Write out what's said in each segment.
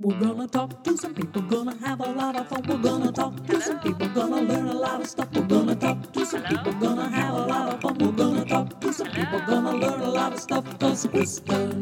We're gonna talk to some people, gonna have a lot of fun. We're gonna talk to some people, gonna learn a lot of stuff. We're gonna talk to some people, gonna have a lot of fun. We're gonna talk to some people, gonna learn a lot of stuff. Cause Kristen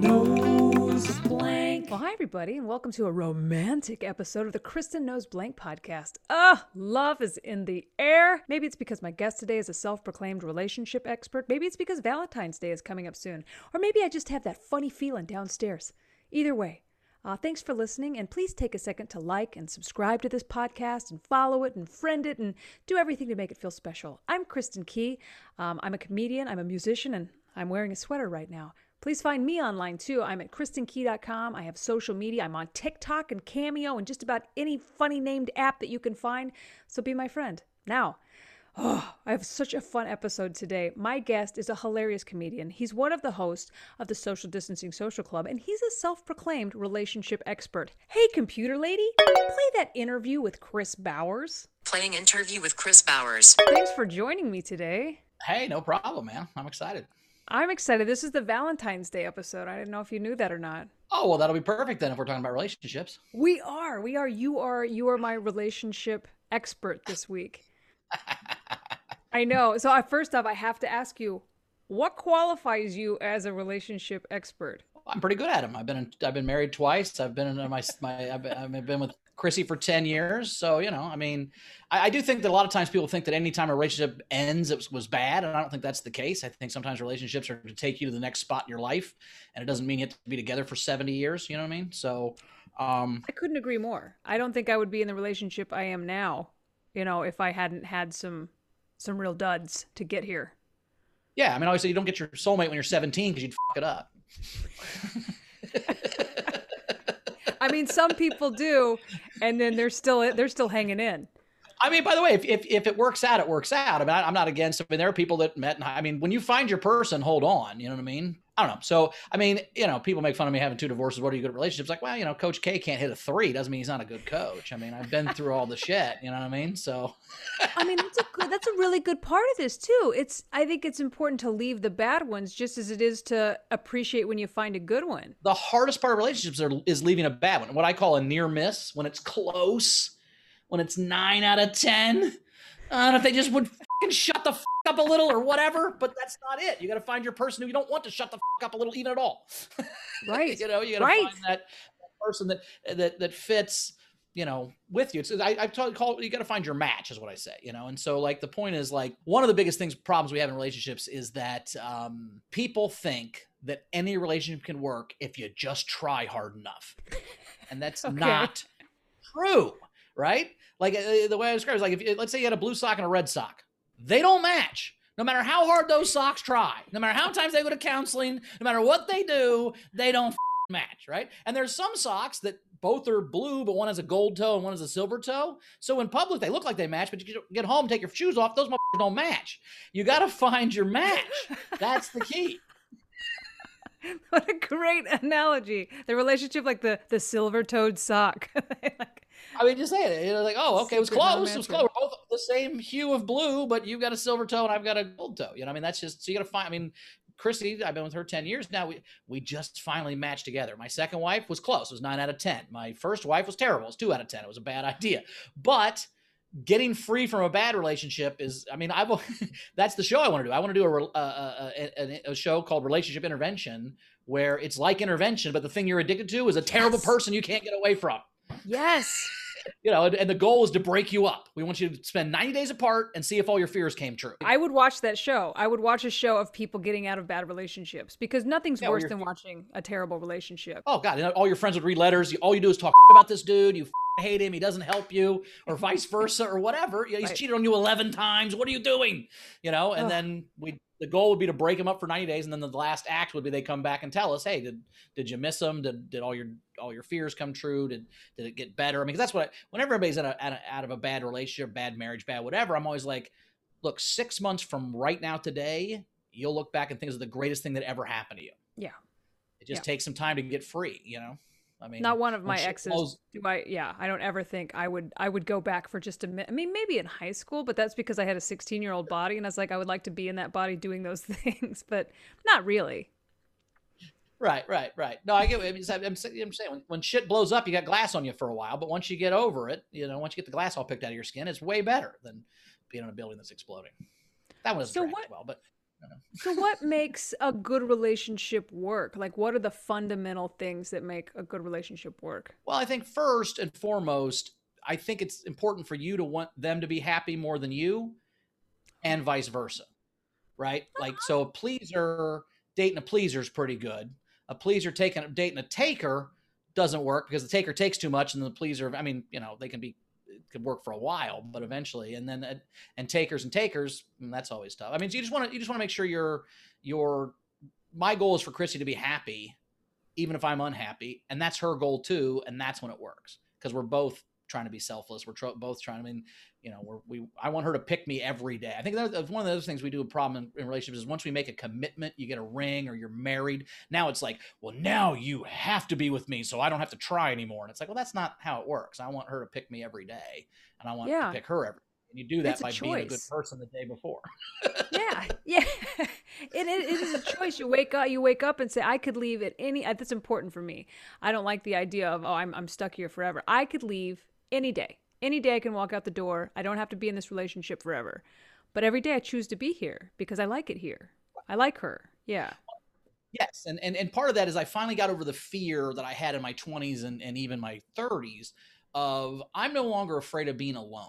knows blank. Well, hi, everybody, and welcome to a romantic episode of the Kristen Knows Blank podcast. Ah, love is in the air. Maybe it's because my guest today is a self proclaimed relationship expert. Maybe it's because Valentine's Day is coming up soon. Or maybe I just have that funny feeling downstairs. Either way, uh, thanks for listening, and please take a second to like and subscribe to this podcast and follow it and friend it and do everything to make it feel special. I'm Kristen Key. Um, I'm a comedian, I'm a musician, and I'm wearing a sweater right now. Please find me online too. I'm at kristenkey.com. I have social media. I'm on TikTok and Cameo and just about any funny named app that you can find. So be my friend. Now, Oh, I have such a fun episode today. My guest is a hilarious comedian. He's one of the hosts of the Social Distancing Social Club, and he's a self proclaimed relationship expert. Hey, computer lady, play that interview with Chris Bowers. Playing interview with Chris Bowers. Thanks for joining me today. Hey, no problem, man. I'm excited. I'm excited. This is the Valentine's Day episode. I didn't know if you knew that or not. Oh, well, that'll be perfect then if we're talking about relationships. We are. We are. You are. You are my relationship expert this week. I know. So, I, first off, I have to ask you, what qualifies you as a relationship expert? I'm pretty good at them. I've been in, I've been married twice. I've been in my my I've been, I've been with Chrissy for ten years. So you know, I mean, I, I, do think that a lot of times people think that anytime a relationship ends, it was, was, bad, and I don't think that's the case. I think sometimes relationships are to take you to the next spot in your life, and it doesn't mean you have to be together for seventy years. You know what I mean? So, um, I couldn't agree more. I don't think I would be in the relationship I am now. You know, if I hadn't had some some real duds to get here. Yeah, I mean, obviously you don't get your soulmate when you're 17 because you'd fuck it up. I mean, some people do, and then they're still they're still hanging in. I mean, by the way, if, if, if it works out, it works out. I mean, I, am not against. I mean, there are people that met. And, I mean, when you find your person, hold on. You know what I mean? I don't know. So, I mean, you know, people make fun of me having two divorces. What are you good at relationships? Like, well, you know, Coach K can't hit a three. Doesn't mean he's not a good coach. I mean, I've been through all the shit. You know what I mean? So, I mean, that's a good. That's a really good part of this too. It's. I think it's important to leave the bad ones just as it is to appreciate when you find a good one. The hardest part of relationships are, is leaving a bad one. What I call a near miss when it's close, when it's nine out of ten. Uh, if they just would shut the up a little or whatever, but that's not it. You got to find your person who you don't want to shut the up a little even at all. Right. you know, you got to right. find that, that, person that that that fits. You know, with you. It's I, I've call you got to find your match is what I say. You know, and so like the point is like one of the biggest things problems we have in relationships is that um, people think that any relationship can work if you just try hard enough, and that's okay. not true. Right? Like uh, the way I describe it is like if you, let's say you had a blue sock and a red sock they don't match. No matter how hard those socks try, no matter how many times they go to counseling, no matter what they do, they don't match, right? And there's some socks that both are blue, but one has a gold toe and one has a silver toe. So in public, they look like they match, but you get home, take your shoes off, those don't match. You got to find your match. That's the key. what a great analogy. The relationship like the the silver toed sock. like, I mean, just say it. You know, like, oh, okay, it was close. It was close. We're both the same hue of blue, but you've got a silver toe and I've got a gold toe. You know, I mean, that's just so you got to find. I mean, Chrissy, I've been with her ten years now. We we just finally matched together. My second wife was close. It was nine out of ten. My first wife was terrible. It was two out of ten. It was a bad idea, but getting free from a bad relationship is i mean i will that's the show i want to do i want to do a, a, uh, uh, uh, a, a, show called relationship intervention where it's like intervention but the thing you're addicted to is a terrible yes. person you can't get away from yes you know, and, and, the goal is to break you up. We want you to spend 90 days apart and see if all your fears came true. I would watch that show. I would watch a show of people getting out of bad relationships because nothing's yeah, worse than watching a terrible relationship. Oh God, all your friends would read letters. All you do is talk about this dude. You hate him. He doesn't help you, or vice versa, or whatever. he's right. cheated on you 11 times. What are you doing? You know, and then we the goal would be to break him up for 90 days and then the last act would be they come back and tell us hey did did you miss him did, did all your all your fears come true did did it get better i mean that's what I, whenever everybody's in a, a, out of a bad relationship bad marriage bad whatever i'm always like look six months from right now today you'll look back and think it's the greatest thing that ever happened to you yeah it just yeah. takes some time to get free you know I mean, not one of my exes. Blows... Do I? Yeah, I don't ever think I would. I would go back for just a minute. I mean, maybe in high school, but that's because I had a 16 year old body, and I was like, I would like to be in that body doing those things, but not really. Right, right, right. No, I get. what- I mean, I'm, I'm saying when, when shit blows up, you got glass on you for a while, but once you get over it, you know, once you get the glass all picked out of your skin, it's way better than being in a building that's exploding. That one doesn't So so what- well, but So, what makes a good relationship work? Like, what are the fundamental things that make a good relationship work? Well, I think first and foremost, I think it's important for you to want them to be happy more than you, and vice versa, right? Uh-huh. Like, so a pleaser dating a pleaser is pretty good. A pleaser taking a dating a taker doesn't work because the taker takes too much, and the pleaser, I mean, you know, they can be could work for a while, but eventually, and then and takers and takers, mm, that's always tough. I mean, you just want to you just want to make sure you're you're. My goal is for Chrissy to be happy, even if I'm unhappy, and that's her goal too, and that's when it works because we're both trying to be selfless. We're tro- both trying to. I mean, you know, we're, we I want her to pick me every day. I think that's one of the other things we do a problem in, in relationships is once we make a commitment, you get a ring or you're married. Now it's like, well, now you have to be with me, so I don't have to try anymore. And it's like, well, that's not how it works. I want her to pick me every day, and I want Yeah. to pick her every. And you do that by being a good person the day before. yeah, yeah. it, it, it is a choice. You wake up, you wake up and say, "I could leave at any." uh, That's important for me. I don't like the idea of, "Oh, I'm I'm stuck here forever." I could leave any day. Any day I can walk out the door. I don't have to be in this relationship forever. But every day I choose to be here because I like it here. I like her. Yeah. Yes, and, and and part of that is I finally got over the fear that I had in my 20s and, and even my 30s of I'm no longer afraid of being alone.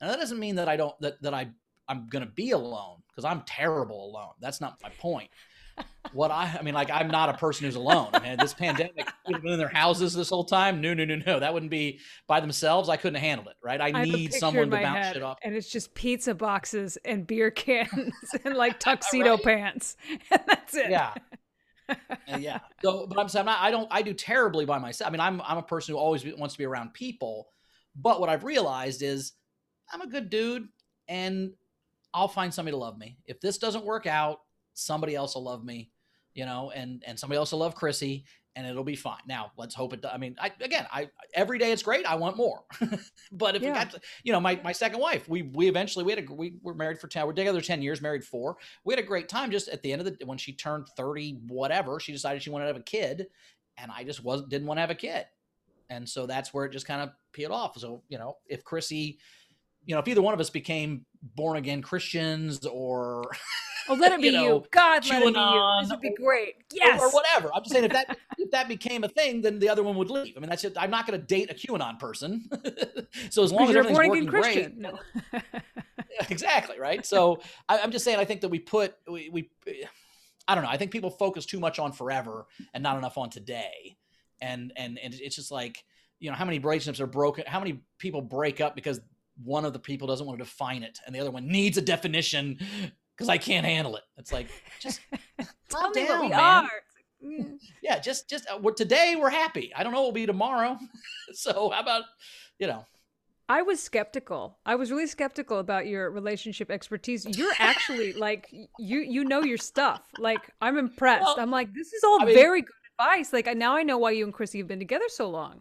Now that doesn't mean that I don't that that I I'm gonna be alone because I'm terrible alone. That's not my point. What I I mean, like I'm not a person who's alone. Man, this pandemic, people been in their houses this whole time. No, no, no, no. That wouldn't be by themselves. I couldn't have handled it. Right? I I need someone to bounce shit off. and it's just pizza boxes and beer cans and like tuxedo Right? pants, and that's it. yeah yeah so but i'm saying I'm not, i don't i do terribly by myself i mean i'm i'm a person who always wants to be around people but what i've realized is i'm a good dude and i'll find somebody to love me if this doesn't work out somebody else will love me you know and and somebody else will love chrissy and it'll be fine. Now let's hope it does i mean i again i every day it's great i want more. But if Yeah. got to, you know my my second wife we we eventually we had a we were married for 10 we're together 10 years married four. We had a great time just at the end of the when she turned 30 whatever she decided she wanted to have a kid and i just wasn't didn't want to have a kid. And so that's where it just kind of peeled off. So you know if chrissy you know if either one of us became born again christians or Oh, let it be You God, let it be you. This would be great. Yes. or, whatever i'm just saying if that if that became a thing then the other one would leave i mean that's just i'm not going to date a qanon person so as long as everything's born working again great Christian. No. exactly right so I, i'm just saying i think that we put we, we i don't know i think people focus too much on forever and not enough on today and and and it's just like you know how many relationships are broken how many people break up because one of the people doesn't want to define it and the other one needs a definition because i can't handle it it's like just Tell calm me what down, we man. are. Yeah. yeah just just uh, we're, today we're happy i don't know what will be tomorrow so how about you know I was skeptical. I was really skeptical about your relationship expertise. You're actually like you you know your stuff. Like I'm impressed. Well, I'm like this is all I mean- very good advice. Like now I know why you and Chrissy have been together so long.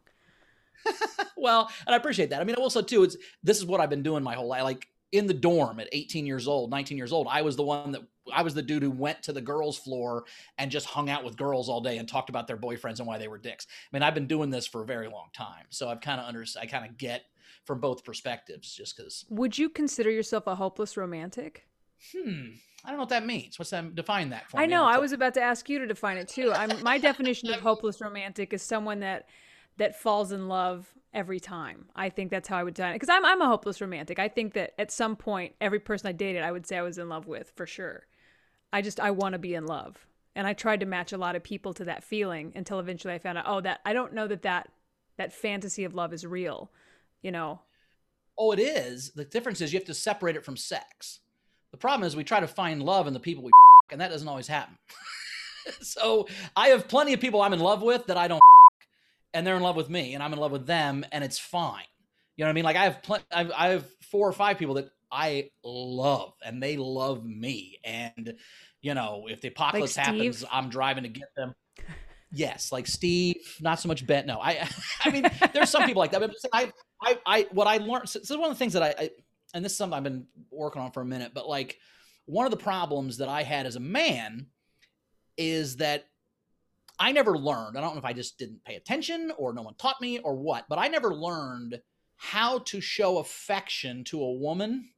well, and I appreciate that. I mean, I also too, it's this is what I've been doing my whole life. Like in the dorm at 18 years old, 19 years old, I was the one that I was the dude who went to the girls' floor and just hung out with girls all day and talked about their boyfriends and why they were dicks. I mean, I've been doing this for a very long time, so I've kind of under I kind of get from both perspectives, just because. Would you consider yourself a hopeless romantic? Hmm. I don't know what that means. What's that? Define that for I me. know. I'll I was about to ask you to define it too. I'm my definition of hopeless romantic is someone that that falls in love every time. I think that's how I would die. Because I'm I'm a hopeless romantic. I think that at some point, every person I dated, I would say I was in love with for sure. I just I want to be in love, and I tried to match a lot of people to that feeling until eventually I found out, oh, that I don't know that that that fantasy of love is real. You know, Oh, it is. The difference is you have to separate it from sex. The problem is we try to find love in the people we and that doesn't always happen. so I have plenty of people I'm in love with that I don't and they're in love with me and I'm in love with them and it's fine. You know what I mean? Like I have plenty, I've, I have four or five people that I love and they love me. And, you know, if the apocalypse happens, I'm driving to get them. Yes, like Steve, not so much Ben. No, I, I mean, there's some people like that. But I, I, I, what I learned. So, is one of the things that I, I, and this is something I've been working on for a minute, but like one of the problems that I had as a man is that I never learned. I don't know if I just didn't pay attention or no one taught me or what, but I never learned how to show affection to a woman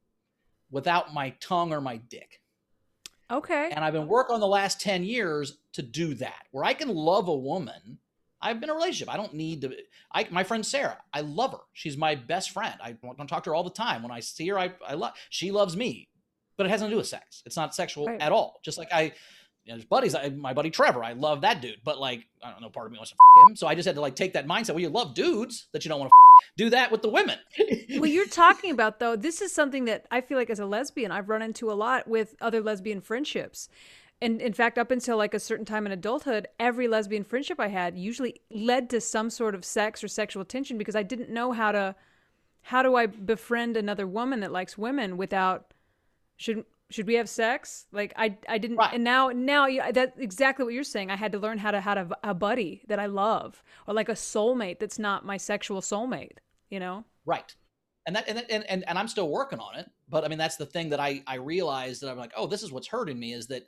without my tongue or my dick. Okay. And I've been working on the last 10 years to do that, where I can love a woman. I've been in a relationship. I don't need to. I, my friend Sarah, I love her. She's my best friend. I want to talk to her all the time. When I see her, I, I love. She loves me, but it has nothing to do with sex. It's not sexual Right. at all. Just like I, you know, there's buddies. I, my buddy Trevor, I love that dude, but like I don't know, part of me wants to f- him. So I just had to like take that mindset. Well, you love dudes that you don't want to f- do that with the women. what you're talking about though this is something that i feel like as a lesbian i've run into a lot with other lesbian friendships and in fact up until like a certain time in adulthood every lesbian friendship i had usually led to some sort of sex or sexual tension because i didn't know how to how do i befriend another woman that likes women without should should we have sex like i i didn't Right. and now now that's exactly what you're saying i had to learn how to have a buddy that i love or like a soulmate that's not my sexual soulmate you know Right. And that and, and and and I'm still working on it. But I mean that's the thing that I I realized that I'm like, oh, this is what's hurting me is that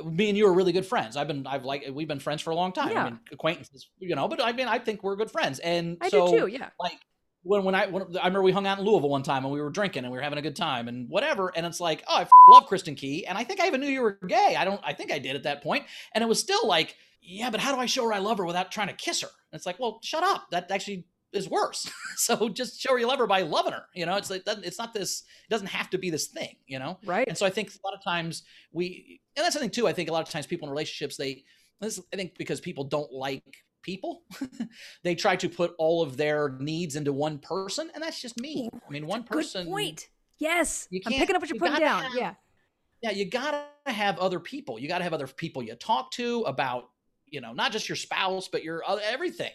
uh, me and you are really good friends. I've been I've like we've been friends for a long time. Yeah. I mean acquaintances, you know, but I mean I think we're good friends. And i so do too yeah like when when I when I remember we hung out in Louisville one time and we were drinking and we were having a good time and whatever. And it's like oh I f- love Kristen Key. And I think I even knew you were gay. I don't I think I did at that point. And it was still like yeah but how do I show her I love her without trying to kiss her? And it's like well shut up. That actually is worse. So just show her you love her by loving her. You know it's like it's not this it doesn't have to be this thing you know? Right. And so I think a lot of times we, and that's something too. I think a lot of times people in relationships, they, this, I think because people don't like people, they try to put all of their needs into one person, and that's just me. I mean, one person. Good point. Yes. I'm picking up what you're you putting down. have- yeah. Yeah, you gotta have other people. You gotta have other people you talk to about, you know, not just your spouse, but your other everything.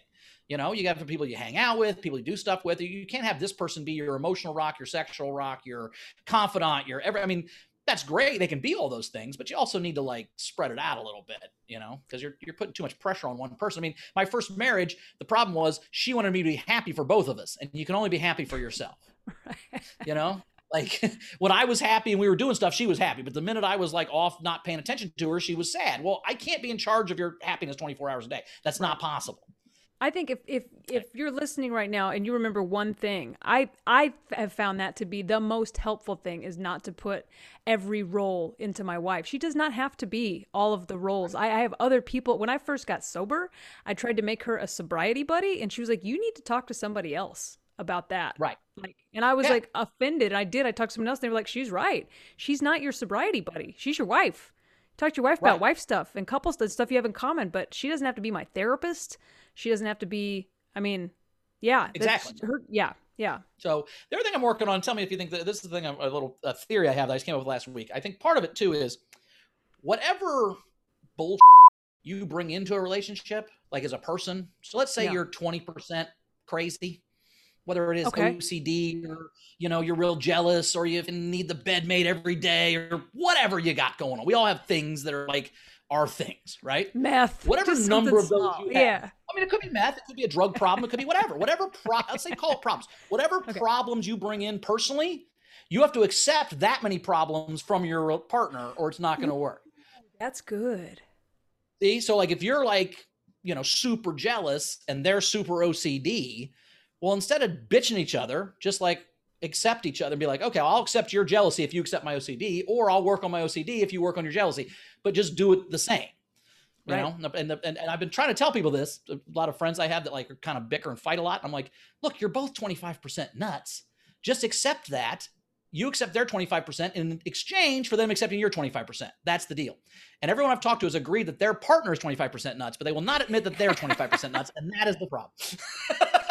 You know, you got the people you hang out with, people you do stuff with. You can't have this person be your emotional rock, your sexual rock, your confidant, your every. I mean, that's great. They can be all those things, but you also need to like spread it out a little bit, you know, because you're you're putting too much pressure on one person. I mean, my first marriage, the problem was she wanted me to be happy for both of us, and you can only be happy for yourself. You know, like when I was happy and we were doing stuff, she was happy. But the minute I was like off, not paying attention to her, she was sad. Well, I can't be in charge of your happiness 24 hours a day. That's not possible. I think if if if you're listening right now and you remember one thing, I I have found that to be the most helpful thing is not to put every role into my wife. She does not have to be all of the roles. I, I have other people. When I first got sober, I tried to make her a sobriety buddy, and she was like, "You need to talk to somebody else about that." Right. Like, and I was Yeah. like offended. I did. I talked to someone else. And they were like, "She's right. She's not your sobriety buddy. She's your wife. Talk to your wife about wife stuff and couple stuff, stuff you have in common. But she doesn't have to be my therapist. She doesn't have to be. I mean, yeah, Exactly. Her, yeah, yeah. So the other thing I'm working on, tell me if you think that this is the thing, a little a theory I have that I just came up with last week. I think part of it too is whatever bullshit you bring into a relationship, like as a person. So let's say Yeah. you're 20% crazy, whether it is Okay. OCD or you know you're real jealous or you need the bed made every day or whatever you got going on. We all have things that are like our things, right? Meth. Whatever number of those small. you have. Yeah. I mean, it could be meth, it could be a drug problem, it could be whatever. Whatever, pro- let's say call it problems. Whatever Okay. problems you bring in personally, you have to accept that many problems from your partner or it's not going to work. That's good. See? So, like, if you're like, you know, super jealous and they're super OCD, well, instead of bitching each other, just like accept each other and be like, okay, I'll accept your jealousy if you accept my OCD, or I'll work on my OCD if you work on your jealousy, but just do it the same. You Right. know, and, and and I've been trying to tell people this. A lot of friends I have that like are kind of bicker and fight a lot. I'm like, look, you're both 25% nuts. Just accept that. You accept their 25% in exchange for them accepting your 25%. That's the deal. And everyone I've talked to has agreed that their partner is 25% nuts, but they will not admit that they're 25% nuts, and that is the problem.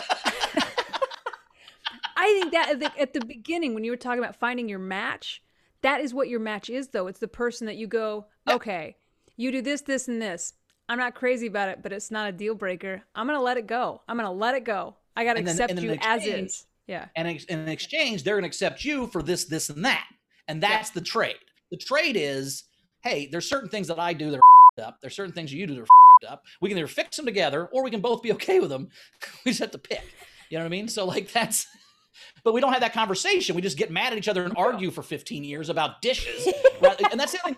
I think that at the, at the beginning when you were talking about finding your match, that is what your match is though. It's the person that you go, okay, you do this, this, and this. I'm not crazy about it, but it's not a deal breaker. I'm gonna let it go. I'm gonna let it go. I gotta then- accept you in as is. Yeah. and in, in exchange they're going to accept you for this this and that and that's the trade the trade is hey there's certain things that i do that are up there's certain things you do that are up we can either fix them together or we can both be okay with them we just have to pick you know what i mean so like that's but we don't have that conversation we just get mad at each other and argue for 15 years about dishes right? and that's the thing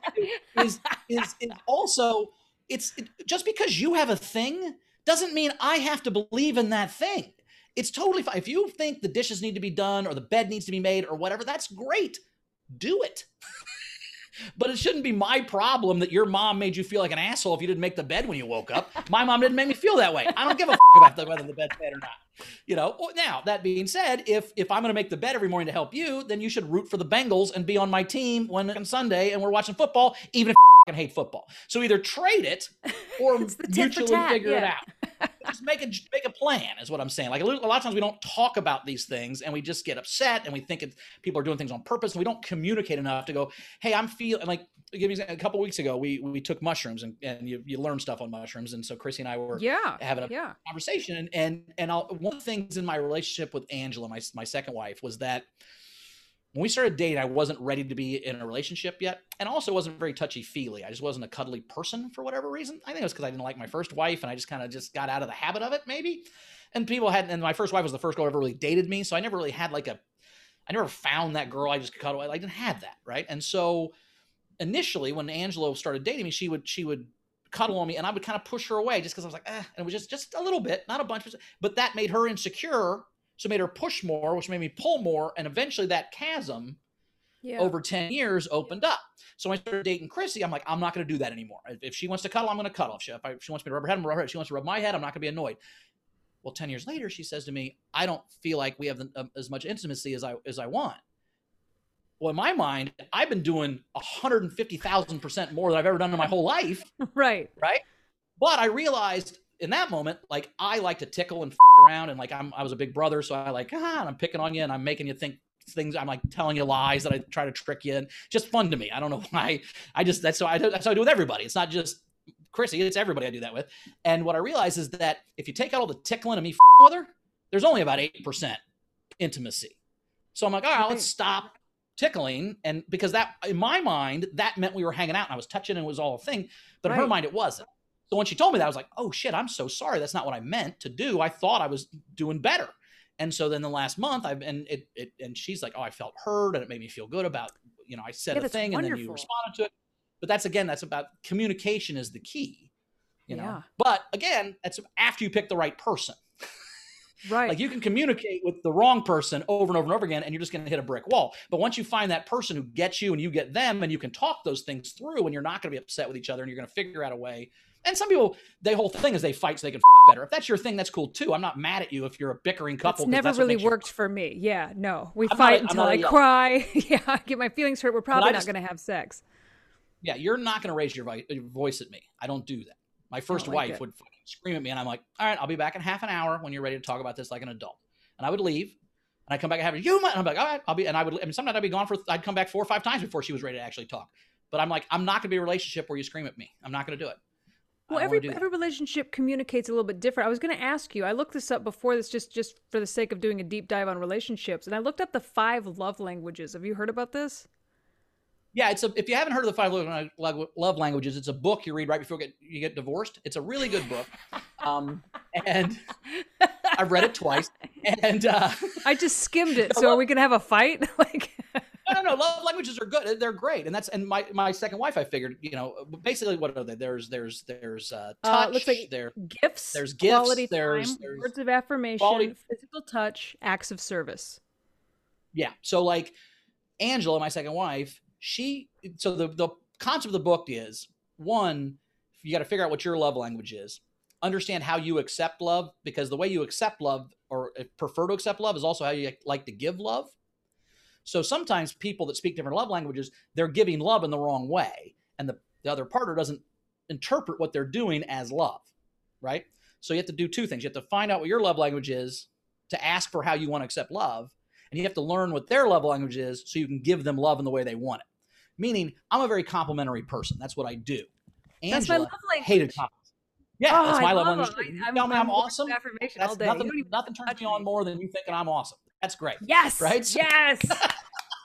is, is is also it's it, just because you have a thing doesn't mean I have to believe in that thing. It's totally fine. If you think the dishes need to be done or the bed needs to be made or whatever, that's great. Do it. but it shouldn't be my problem that your mom made you feel like an asshole if you didn't make the bed when you woke up. My mom didn't make me feel that way. I don't give a f- about the, whether the bed's made or not. You know. Now that being said, if if I'm going to make the bed every morning to help you, then you should root for the Bengals and be on my team when on Sunday and we're watching football, even if I hate football. So either trade it or It's the tit for mutually tat, figure it out. Just make a make a plan is what I'm saying. Like a, little, a lot of times we don't talk about these things and we just get upset and we think people are doing things on purpose and we don't communicate enough to go, hey, I'm feeling like. Give me a couple weeks ago, we we took mushrooms and, and you, you learn stuff on mushrooms, and so Chrissy and I were Yeah. having a Yeah. conversation and and and I'll, one of the things in my relationship with Angela, my my second wife, was that when we started dating, I wasn't ready to be in a relationship yet, and also wasn't very touchy feely. I just wasn't a cuddly person for whatever reason. I think it was because I didn't like my first wife, and I just kind of just got out of the habit of it, maybe. And people had, and my first wife was the first girl who ever really dated me, so I never really had like a, I never found that girl I just could cuddle. I didn't have that, right? And so initially, when Angela started dating me, she would she would cuddle on me and I would kind of push her away just because I was like, eh, and it was just just a little bit, not a bunch, but that made her insecure. So made her push more, which made me pull more. And eventually that chasm Yeah. over 10 years opened up. So when I started dating Chrissy, I'm like, I'm not going to do that anymore. If- If she wants to cuddle, I'm going to cuddle. If she, if, I, if she wants me to rub her head, I'm going to rub her head. If she wants to rub my head, I'm not going to be annoyed. Well, 10 years later, she says to me, I don't feel like we have the, um, as much intimacy as I, as I want. Well, in my mind, I've been doing 150,000% more than I've ever done in my whole life right. right? But I realized in that moment, like I like to tickle and f- around, and like I'm I was a big brother, so I like ah, and I'm picking on you, and I'm making you think things. I'm like telling you lies that I try to trick you, and just fun to me. I don't know why. I just that's so I do, that's how I do with everybody. It's not just Chrissy, it's everybody I do that with. And what I realize is that if you take out all the tickling and me f- with her, there's only about eight percent intimacy. So I'm like, all right, let's stop tickling, and because that in my mind that meant we were hanging out and I was touching and it was all a thing, but in her mind it wasn't. So when she told me that, I was like, oh shit, I'm so sorry. That's not what I meant to do. I thought I was doing better. And so then the last month I've and it, it and she's like, oh, I felt heard and it made me feel good about, you know, I said Yeah, a thing and then you responded to it. But that's again, that's about communication is the key. You know. Yeah. But again, that's after you pick the right person. Right. Like you can communicate with the wrong person over and over and over again, and you're just going to hit a brick wall. But once you find that person who gets you and you get them, and you can talk those things through, and you're not going to be upset with each other, and you're going to figure out a way. And some people, the whole thing is they fight so they can f- better. If that's your thing, that's cool too. I'm not mad at you if you're a bickering couple. It's never really makes you- worked for me. Yeah, no. We I'm fight until I cry. yeah, I get my feelings hurt. We're probably not going to have sex. Yeah, you're not going to raise your, vi- your voice at me. I don't do that. My first wife would scream at me, and I'm like, all right, I'll be back in half an hour when you're ready to talk about this like an adult. And I would leave, and I'd come back and have you, might, and I'm like, all right, I'll be, and I would, I mean, sometimes I'd be gone for, I'd come back four or five times before she was ready to actually talk. But I'm like, I'm not going to be a relationship where you scream at me. I'm not going to do it. Well, every wanna do that. every relationship communicates a little bit different. I was going to ask you. I looked this up before this, just just for the sake of doing a deep dive on relationships, and I looked up the five love languages. Have you heard about this? Yeah, it's a. If you haven't heard of the five love, languages, it's a book you read right before you get, you get divorced. It's a really good book, um, and I've read it twice. And uh, I just skimmed it. So are we going to have a fight? like, no, no, no. Love languages are good. They're great, and that's and my my second wife. I figured, you know, basically what are they? There's there's there's uh, Uh, touch. it looks like there. gifts, There's gifts, quality there's- time, there's words of affirmation, quality- physical touch, acts of service. Yeah. So like Angela, my second wife, she so the the concept of the book is one, you got to figure out what your love language is. Understand how you accept love because the way you accept love or prefer to accept love is also how you like to give love. So sometimes people that speak different love languages, they're giving love in the wrong way and the, the other partner doesn't interpret what they're doing as love, right? So you have to do two things. You have to find out what your love language is to ask for how you want to accept love and you have to learn what their love language is so you can give them love in the way they want it. Meaning, I'm a very complimentary person. That's what I do. That's my Angela love language. hated compliments. Yeah, Oh, that's I my love love language. I- You I'm- tell me I'm, I'm awesome. affirmation That's all day. nothing. You Nothing turns me on more than you thinking I'm awesome. That's great. Yes. Right? So- Yes.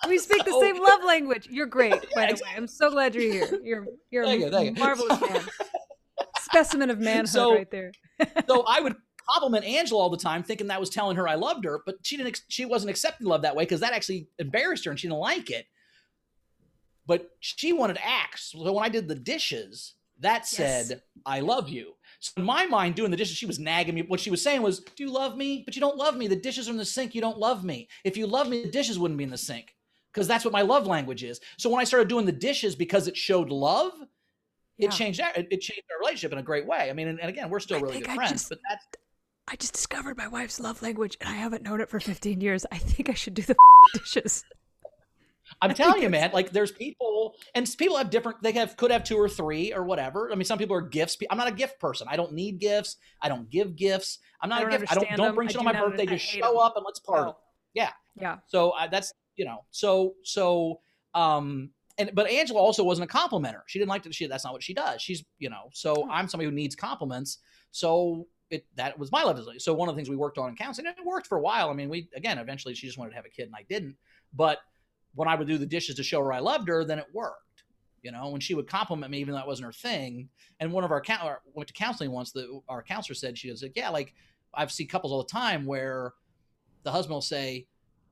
we speak the oh. same love language. You're great, by the way. I'm so glad you're here. You're you're Thank a you, thank you. marvelous man. Specimen of manhood So- right there. so I would compliment Angela all the time, thinking that was telling her I loved her, but she didn't. She wasn't accepting love that way because that actually embarrassed her and she didn't like it. But she wanted acts. So when I did the dishes, That said, Yes. I love you. So in my mind, doing the dishes, she was nagging me. What she was saying was, "Do you love me? But you don't love me. The dishes are in the sink. You don't love me. If you love me, the dishes wouldn't be in the sink." Because that's what my love language is. So when I started doing the dishes because it showed love, Yeah. it changed our, it, changed our relationship in a great way. I mean, and, and again, we're still I really good I friends, just- but that's I just discovered my wife's love language and I haven't known it for 15 years. I think I should do the dishes. I'm telling you, man. Like, there's people, and people have different. They have could have two or three or whatever. I mean, some people are gifts. I'm not a gift person. I don't need gifts. I don't give gifts. I'm not I a gift. I don't understand don't bring shit on my birthday. Just show show 'em. up and let's party. No. Yeah. Yeah. So I, that's you know. So so um. And but Angela also wasn't a complimenter. She didn't like to. She that's not what she does. She's you know. So Oh. I'm somebody who needs compliments. So it that was my love language. So one of the things we worked on in counseling, and it worked for a while. I mean, we again eventually she just wanted to have a kid and I didn't. But when I would do the dishes to show her I loved her, then it worked. You know, when she would compliment me, even though that wasn't her thing. And one of our went to counseling once. The our counselor said she was like, yeah, like I've seen couples all the time where the husband will say,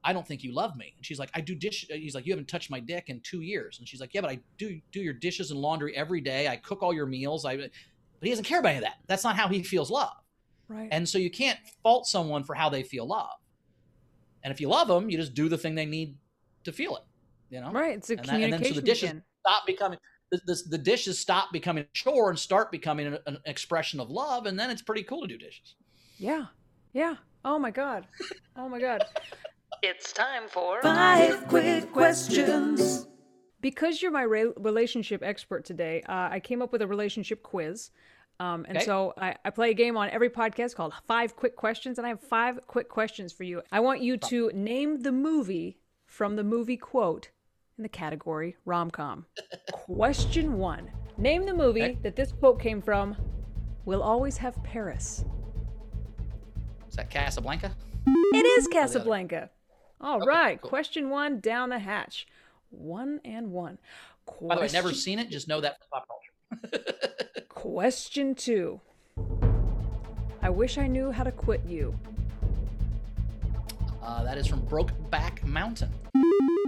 I don't think you love me. And she's like, I do dish. Uh, he's like, you haven't touched my dick in two years. And she's like, yeah, but I do do your dishes and laundry every day. I cook all your meals. I, but he doesn't care about any of that. That's not how he feels love. Right. And so you can't fault someone for how they feel love. And if you love them, you just do the thing they need to feel it. You know, right. It's a and that- and then so the communication dishes- again. stop becoming the, the, the dishes stop becoming a chore and start becoming an, an expression of love, and then it's pretty cool to do dishes. Yeah. Yeah. Oh my God. Oh my God. It's time for Five quick questions. because you're my re- relationship expert today, uh, I came up with a relationship quiz. Um, and Okay. so I, I play a game on every podcast called Five Quick Questions, and I have five quick questions for you. I want you to name the movie from the movie quote in the category rom com. Question one Name the movie Okay. that this quote came from. We'll always have Paris. Is that Casablanca? It is Casablanca. All right. cool. Question one down the hatch. One and one. By the way, never seen it. Just know that from pop culture. Question two. I wish I knew how to quit you. Uh, that is from Brokeback Mountain.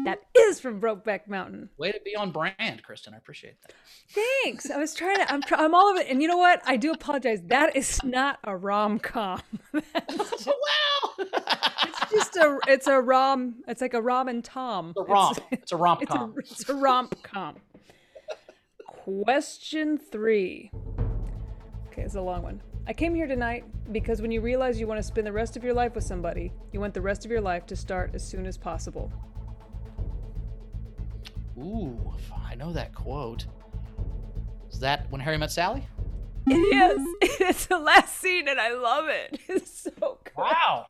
That is from Brokeback Mountain. Way to be on brand, Kristen. I appreciate that. Thanks. I was trying to. I'm. Try, I'm all of it. And you know what? I do apologize. That is not a rom com. wow. It's just a. It's a rom. It's like a rom and Tom. It's a romp. It's, It's a romp it's a. com. It's a romp com. Question three. Okay, it's a long one. I came here tonight because when you realize you want to spend the rest of your life with somebody, you want the rest of your life to start as soon as possible. Ooh, I know that quote. Is that when Harry met Sally? It is. It's the last scene, and I love it. It's so good. Wow.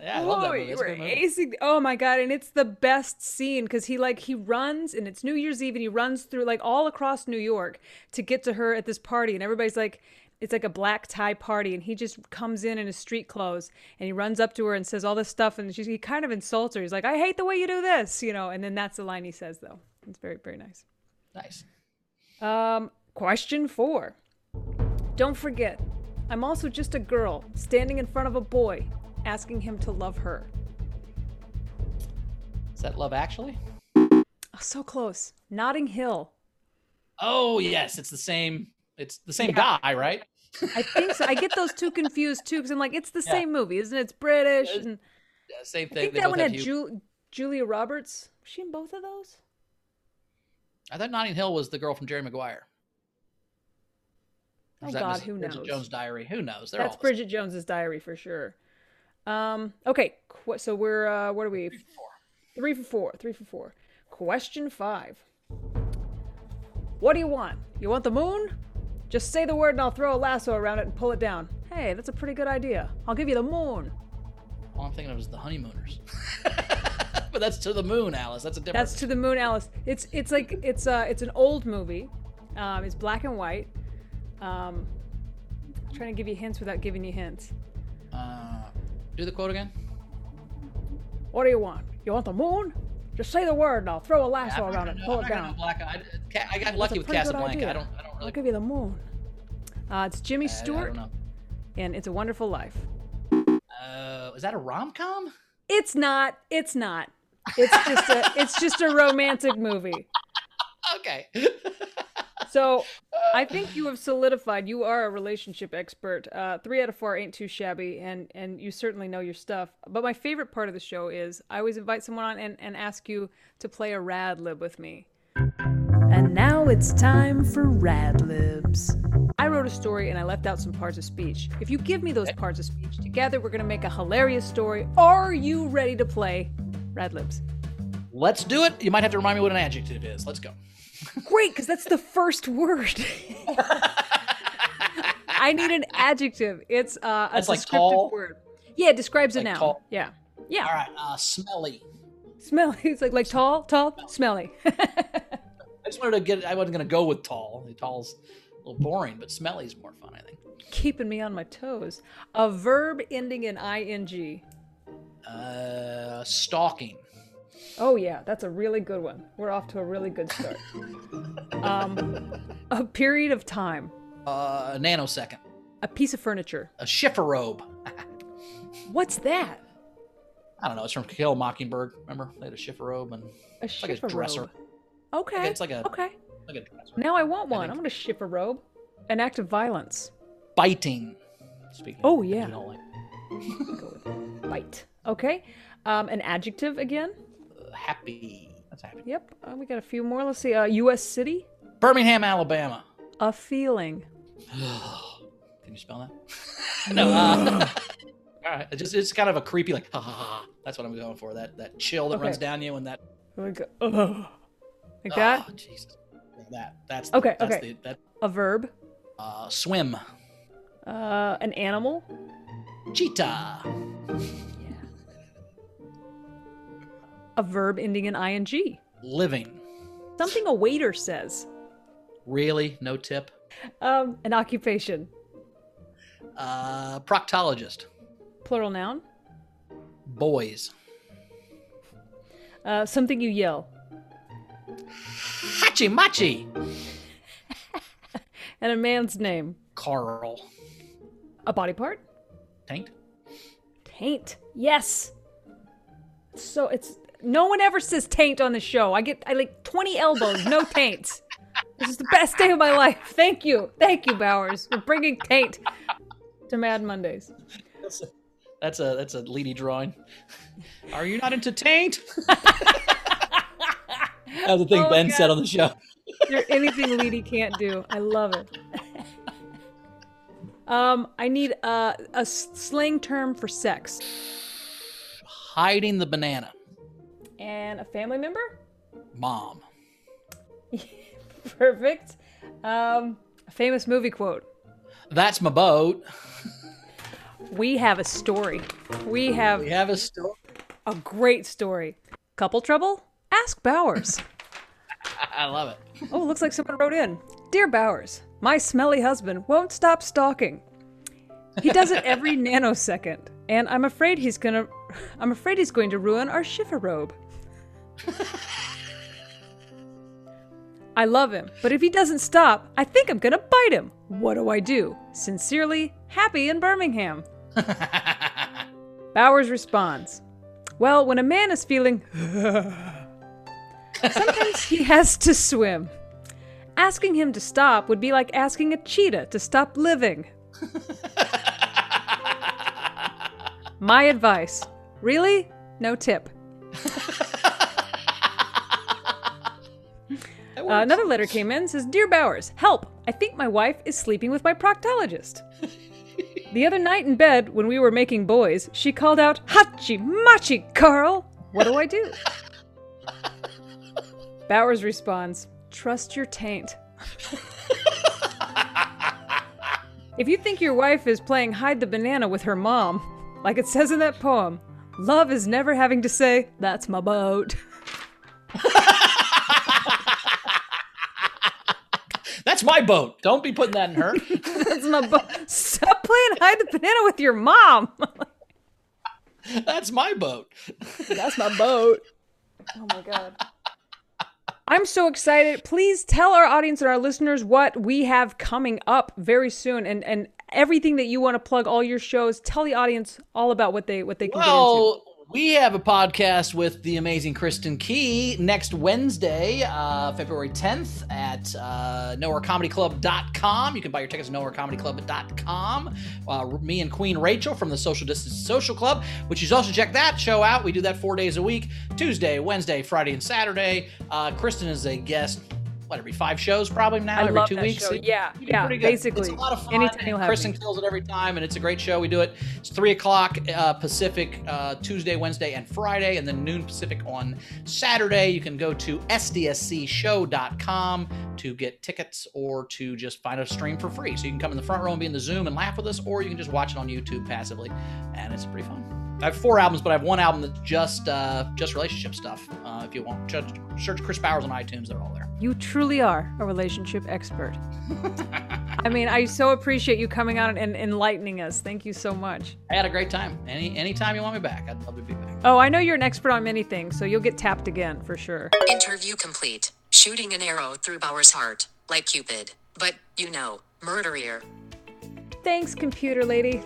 Yeah, I love that movie. you That's were acing. Oh my god! And it's the best scene because he like he runs, and it's New Year's Eve, and he runs through like all across New York to get to her at this party, and everybody's like, it's like a black tie party, and he just comes in in his street clothes, and he runs up to her and says all this stuff, and she, he kind of insults her. He's like, "I hate the way you do this," you know, and then that's the line he says though. It's very very nice. Nice. Um, question four. Don't forget, I'm also just a girl standing in front of a boy, asking him to love her. Is that Love Actually? Oh, so close. Notting Hill. Oh yes, it's the same. It's the same Yeah. guy, right? I think so. I get those two confused too because I'm like, it's the Yeah. same movie, isn't it? It's British. It is. And Yeah, same I thing. think They that one had Ju- Julia Roberts. Was she in both of those? I thought Notting Hill was the girl from Jerry Maguire. Oh God, who Bridget knows? Jones' Diary. Who knows? They're That's all the same. Bridget Jones's Diary for sure. Um, okay, qu- so we're uh, what are we? Three for four. Three for four. Question five. What do you want? You want the moon? Just say the word and I'll throw a lasso around it and pull it down. Hey, that's a pretty good idea. I'll give you the moon. All I'm thinking of is the honeymooners. but that's to the moon, Alice. That's a different. That's to the moon, Alice. It's it's like it's uh it's an old movie. Um, it's black and white. Um, trying to give you hints without giving you hints. Uh, do the quote again. What do you want? You want the moon? Just say the word and I'll throw a lasso not around it know- pull I'm it down. Black. I, I got lucky with Casablanca. I don't. I don't I'll give you the moon. Uh, it's Jimmy I Stewart, and It's a Wonderful Life. Uh, is that a rom com? It's not. It's not. It's just a. it's just a romantic movie. Okay. So I think you have solidified. You are a relationship expert. Uh, three out of four ain't too shabby, and and you certainly know your stuff. But my favorite part of the show is I always invite someone on and, and ask you to play a rad lib with me. And now it's time for rad libs. I wrote a story and I left out some parts of speech. If you give me those parts of speech together, we're gonna make a hilarious story. Are you ready to play rad libs? Let's do it. You might have to remind me what an adjective is. Let's go. Great, because that's the first word. I need an adjective. It's uh, a That's like descriptive tall? word. Yeah, it describes a Like noun. tall? Yeah, yeah. All right. Uh, smelly. Smelly. It's like like tall, tall, smelly. I just wanted to get. I wasn't gonna go with tall. Tall's a little boring, but smelly's more fun. I think. Keeping me on my toes. A verb ending in ing. Uh, stalking. Oh yeah, that's a really good one. We're off to a really good start. um, a period of time. Uh, a nanosecond. A piece of furniture. A chifforobe. What's that? I don't know. It's from Kill Mockingbird. Remember they had a chifforobe and A like a dresser. Okay. It's like a- okay. like a dresser. Now I want one. think- I'm gonna a robe. An act of violence. Biting. Speaking. Oh, yeah. like. Go with bite. Okay. Um, an adjective again. Happy. That's happy. Yep. Uh, we got a few more. Let's see. Uh, U.S. city. Birmingham, Alabama. A feeling. Can you spell that? no. Uh, all right. It just it's kind of a creepy like. Ha, ha, ha. That's what I'm going for. That that chill that Okay. runs down you and that. Like, ugh. like that. Oh, Jesus. That that's Okay, That's okay. The, that A verb. uh, swim. Uh, an animal. Cheetah. A verb ending in ing. Living. Something a waiter says. Really? No tip. Um, an occupation. Uh, proctologist. Plural noun. Boys. Uh, something you yell. Hachi machi. And a man's name. Carl. A body part. Taint. Taint. Yes. So it's no one ever says taint on the show. I get I like 20 elbows, no taints. This is the best day of my life. Thank you. Thank you, Bowers, for bringing taint to Mad Mondays. That's a that's a, that's a leady drawing. Are you not into taint? That's the thing Oh, Ben God. said on the show. There anything Leedy can't do. I love it. um, I need a, a slang term for sex. Hiding the banana. And a family member? Mom. Perfect. Um, a famous movie quote. That's my boat. We have a story. We have We have a story. a great story. Couple trouble? Ask Bowers. I love it. oh, looks like someone wrote in. Dear Bowers, my smelly husband won't stop stalking. He does it every nanosecond, and I'm afraid he's gonna I'm afraid he's going to ruin our chifforobe. I love him, but if he doesn't stop, I think I'm gonna bite him. What do I do? Sincerely, Happy in Birmingham. Bowers responds, Well, when a man is feeling. Sometimes he has to swim. Asking him to stop would be like asking a cheetah to stop living. My advice really? No tip. Uh, another letter came in says, Dear Bowers, help! I think my wife is sleeping with my proctologist. the other night in bed, when we were making boys, she called out, Hachi Machi, Carl! What do I do? Bowers responds, Trust your taint. if you think your wife is playing hide the banana with her mom, like it says in that poem, love is never having to say, That's my boat. That's my boat. Don't be putting that in her. That's my boat. Stop playing hide the banana with your mom. That's my boat. That's my boat. Oh my god. I'm so excited. Please tell our audience and our listeners what we have coming up very soon and and everything that you want to plug all your shows. Tell the audience all about what they what they can get into. We have a podcast with the amazing Kristen Key next Wednesday, uh, February 10th at uh, nowherecomedyclub.com. You can buy your tickets at nowherecomedyclub.com. Uh, me and Queen Rachel from the Social Distance Social Club, which you should also check that show out. We do that four days a week Tuesday, Wednesday, Friday, and Saturday. Uh, Kristen is a guest. What every five shows probably now I every two weeks. show. Yeah, yeah, pretty good. basically. it's a lot of fun. Anytime you'll have Kristen me. kills it every time, and it's a great show. We do it. It's three o'clock uh, Pacific uh, Tuesday, Wednesday, and Friday, and then noon Pacific on Saturday. You can go to sdscshow.com to get tickets or to just find a stream for free. So you can come in the front row and be in the Zoom and laugh with us, or you can just watch it on YouTube passively, and it's pretty fun. I have four albums, but I have one album that's just uh, just relationship stuff. Uh, if you want, search, search Chris Bowers on iTunes; they're all there. You truly are a relationship expert. I mean, I so appreciate you coming on and enlightening us. Thank you so much. I had a great time. Any anytime you want me back, I'd love to be back. Oh, I know you're an expert on many things, so you'll get tapped again for sure. Interview complete. Shooting an arrow through Bauer's heart, like Cupid. But, you know, murderier. Thanks, computer lady.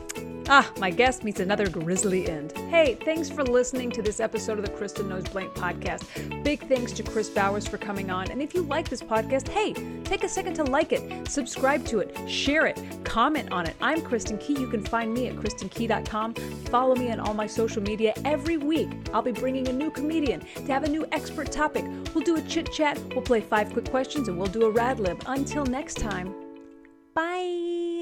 Ah, my guest meets another grisly end. Hey, thanks for listening to this episode of the Kristen Knows Blank podcast. Big thanks to Chris Bowers for coming on. And if you like this podcast, hey, take a second to like it, subscribe to it, share it, comment on it. I'm Kristen Key. You can find me at kristenkey.com. Follow me on all my social media. Every week, I'll be bringing a new comedian to have a new expert topic. We'll do a chit chat, we'll play five quick questions, and we'll do a rad lib. Until next time, bye.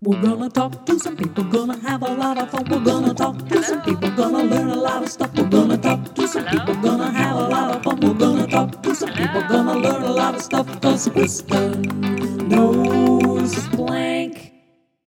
We're gonna talk to some people, gonna have a lot of fun. We're gonna talk to Hello? some people, gonna learn a lot of stuff. We're gonna talk to some Hello? people, gonna have a lot of fun. We're gonna talk to some Hello? people, gonna learn a lot of stuff. Cause Krista knows blank.